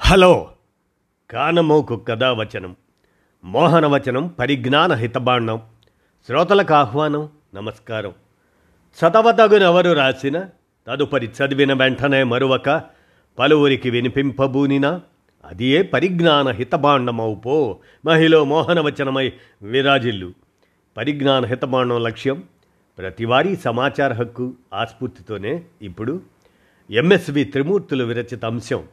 Hello. కానమోకు కథావచనం మోహనవచనం పరిజ్ఞాన హితబాండం శ్రోతలకు ఆహ్వానం నమస్కారం. చదవతగునెవరు రాసిన తదుపరి చదివిన వెంటనే మరువక పలువురికి వినిపింపబూనినా అది ఏ పరిజ్ఞాన హితబాండమవు మహిళ మోహనవచనమై విరాజిల్లు. పరిజ్ఞాన హితబాండం లక్ష్యం ప్రతివారీ సమాచార హక్కు ఆస్ఫూర్తితోనే ఇప్పుడు ఎంఎస్వి త్రిమూర్తులు విరచిత అంశం.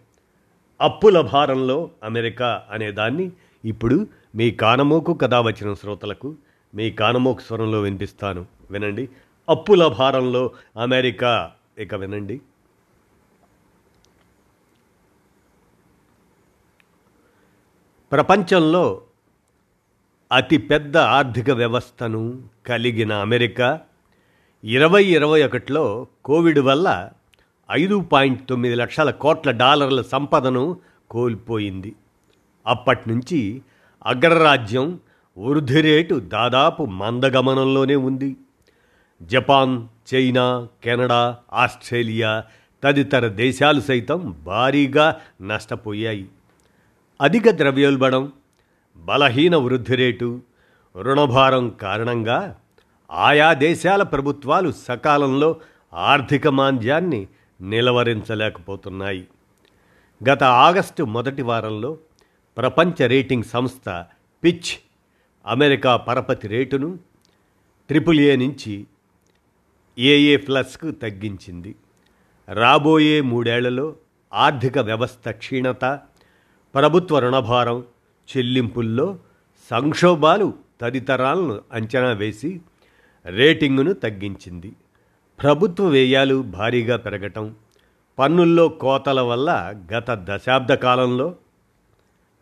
అప్పుల భారంలో అమెరికా అనేదాన్ని ఇప్పుడు మీ కానమోకు కథ వచ్చిన శ్రోతలకు మీ కానమోకు స్వరంలో వినిపిస్తాను. వినండి. అప్పుల భారంలో అమెరికా. ఇక వినండి. ప్రపంచంలో అతిపెద్ద ఆర్థిక వ్యవస్థను కలిగిన అమెరికా ఇరవై ఇరవై ఒకటిలో కోవిడ్ వల్ల ఐదు పాయింట్ తొమ్మిది లక్షల కోట్ల డాలర్ల సంపదను కోల్పోయింది. అప్పటి నుంచి అగ్రరాజ్యం వృద్ధి రేటు దాదాపు మందగమనంలోనే ఉంది. జపాన్ చైనా కెనడా ఆస్ట్రేలియా తదితర దేశాలు సైతం భారీగా నష్టపోయాయి. అధిక ద్రవ్యోల్బణం బలహీన వృద్ధి రేటు రుణభారం కారణంగా ఆయా దేశాల ప్రభుత్వాలు సకాలంలో ఆర్థిక మాంద్యాన్ని నిలవరించలేకపోతున్నాయి. గత ఆగస్టు మొదటి వారంలో ప్రపంచ రేటింగ్ సంస్థ పిచ్ అమెరికా పరపతి రేటును ట్రిపుల్ ఏ నుంచి ఏఏ ప్లస్కు తగ్గించింది. రాబోయే మూడేళ్ళలో ఆర్థిక వ్యవస్థ క్షీణత ప్రభుత్వ రుణభారం చెల్లింపుల్లో సంక్షోభాలు తదితరాలను అంచనా వేసి రేటింగును తగ్గించింది. ప్రభుత్వ వ్యయాలు భారీగా పెరగటం పన్నుల్లో కోతల వల్ల గత దశాబ్ద కాలంలో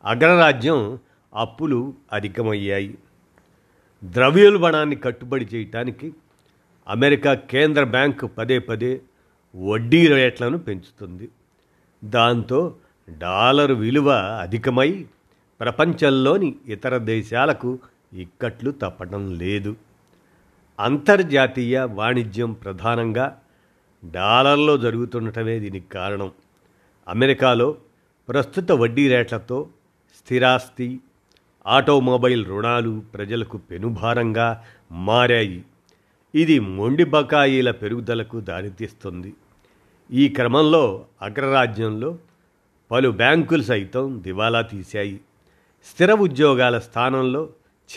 అగ్రరాజ్యం అప్పులు అధికమయ్యాయి. ద్రవ్యోల్బణాన్ని కట్టుబడి చేయటానికి అమెరికా కేంద్ర బ్యాంకు పదే పదే వడ్డీ రేట్లను పెంచుతుంది. దాంతో డాలర్ విలువ అధికమై ప్రపంచంలోని ఇతర దేశాలకు ఇక్కట్లు తప్పడం లేదు. అంతర్జాతీయ వాణిజ్యం ప్రధానంగా డాలర్లో జరుగుతుండటమే దీనికి కారణం. అమెరికాలో ప్రస్తుత వడ్డీ రేట్లతో స్థిరాస్తి ఆటోమొబైల్ రుణాలు ప్రజలకు పెనుభారంగా మారాయి. ఇది మొండి బకాయిల పెరుగుదలకు దారితీస్తుంది. ఈ క్రమంలో అగ్రరాజ్యంలో పలు బ్యాంకులు సైతం దివాలా తీశాయి. స్థిర ఉద్యోగాల స్థానంలో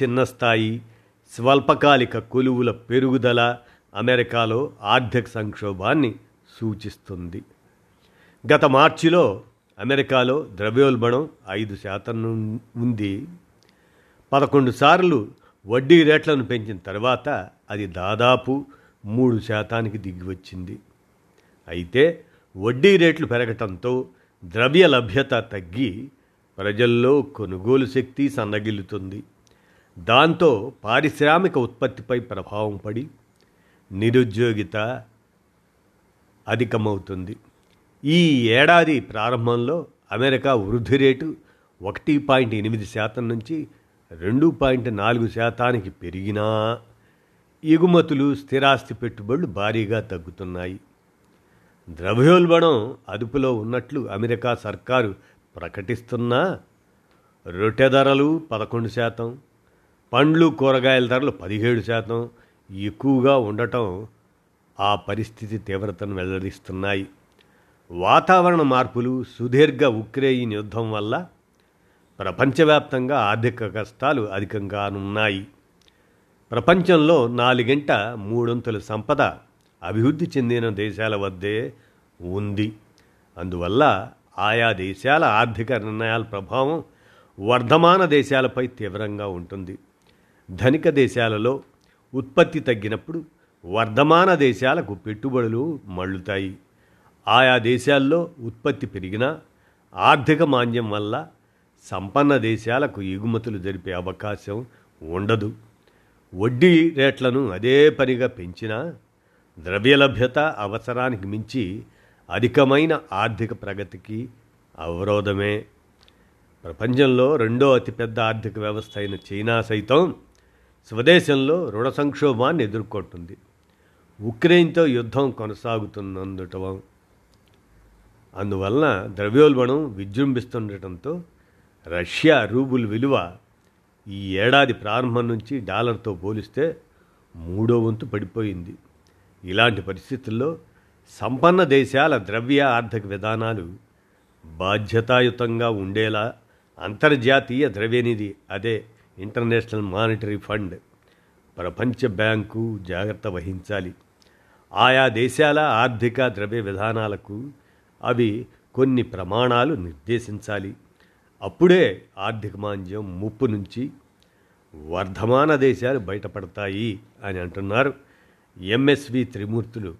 చిన్న స్థాయి స్వల్పకాలిక కొలువుల పెరుగుదల అమెరికాలో ఆర్థిక సంక్షోభాన్ని సూచిస్తుంది. గత మార్చిలో అమెరికాలో ద్రవ్యోల్బణం ఐదు శాతం ఉంది. పదకొండు సార్లు వడ్డీ రేట్లను పెంచిన తర్వాత అది దాదాపు మూడు శాతానికి దిగివచ్చింది. అయితే వడ్డీ రేట్లు పెరగటంతో ద్రవ్య లభ్యత తగ్గి ప్రజల్లో కొనుగోలు శక్తి సన్నగిల్లుతుంది. దాంతో పారిశ్రామిక ఉత్పత్తిపై ప్రభావం పడి నిరుద్యోగిత అధికమవుతుంది. ఈ ఏడాది ప్రారంభంలో అమెరికా వృద్ధి రేటు ఒకటి పాయింట్ ఎనిమిది శాతం నుంచి రెండు పాయింట్ నాలుగు శాతానికి పెరిగినా ఎగుమతులు స్థిరాస్తి పెట్టుబడులు భారీగా తగ్గుతున్నాయి. ద్రవ్యోల్బణం అదుపులో ఉన్నట్లు అమెరికా సర్కారు ప్రకటిస్తున్నా రొట్టె ధరలు పదకొండు శాతం పండ్లు కూరగాయల ధరలు పదిహేడు శాతం. ఎక్కువగా ఉండటం ఆ పరిస్థితి తీవ్రతను వెల్లడిస్తున్నాయి. వాతావరణ మార్పులు సుదీర్ఘ ఉక్రెయిన్ యుద్ధం వల్ల ప్రపంచవ్యాప్తంగా ఆర్థిక కష్టాలు అధికంగానున్నాయి. ప్రపంచంలో నాలుగింట మూడొంతుల సంపద అభివృద్ధి చెందిన దేశాల వద్దే ఉంది. అందువల్ల ఆయా దేశాల ఆర్థిక నిర్ణయాల ప్రభావం వర్ధమాన దేశాలపై తీవ్రంగా ఉంటుంది. ధనిక దేశాలలో ఉత్పత్తి తగ్గినప్పుడు వర్ధమాన దేశాలకు పెట్టుబడులు మళ్ళుతాయి. ఆయా దేశాల్లో ఉత్పత్తి పెరిగినా ఆర్థిక మాంద్యం వల్ల సంపన్న దేశాలకు ఎగుమతులు జరిపే అవకాశం ఉండదు. వడ్డీ రేట్లను అదే పనిగా పెంచినా ద్రవ్యలభ్యత అవసరానికి మించి అధికమైన ఆర్థిక ప్రగతికి అవరోధమే. ప్రపంచంలో రెండో అతిపెద్ద ఆర్థిక వ్యవస్థ అయిన చైనా సైతం స్వదేశంలో రుణ సంక్షోభాన్ని ఎదుర్కొంటుంది. ఉక్రెయిన్తో యుద్ధం కొనసాగుతున్నందుటం. అందువలన ద్రవ్యోల్బణం విజృంభిస్తుండటంతో రష్యా రూబుల్ విలువ ఈ ఏడాది ప్రారంభం నుంచి డాలర్తో పోలిస్తే మూడో వంతు పడిపోయింది. ఇలాంటి పరిస్థితుల్లో సంపన్న దేశాల ద్రవ్య ఆర్థిక విధానాలు బాధ్యతాయుతంగా ఉండేలా అంతర్జాతీయ ద్రవ్యనిధి అదే ఇంటర్నేషనల్ మానిటరీ ఫండ్. ప్రపంచ బ్యాంకు జాగ్రత్త వహించాలి. ఆయా దేశాల ఆర్థిక ద్రవ్య విధానాలకు అవి కొన్ని ప్రమాణాలు నిర్దేశించాలి. అప్పుడే ఆర్థిక మాంద్యం ముప్పు నుంచి వర్ధమాన దేశాలు బయటపడతాయి అని అంటున్నారు ఎంఎస్వి త్రిమూర్తులు.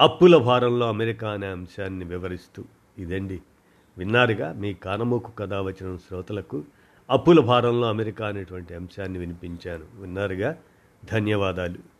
అప్పుల భారంలో అమెరికా అనే అంశాన్ని వివరిస్తూ ఇదండి. విన్నారుగా మీ కానమోకు కథ వచ్చిన శ్రోతలకు అప్పుల భారంలో అమెరికా అనేటువంటి అంశాన్ని వినిపించాను విన్నారుగా? ధన్యవాదాలు.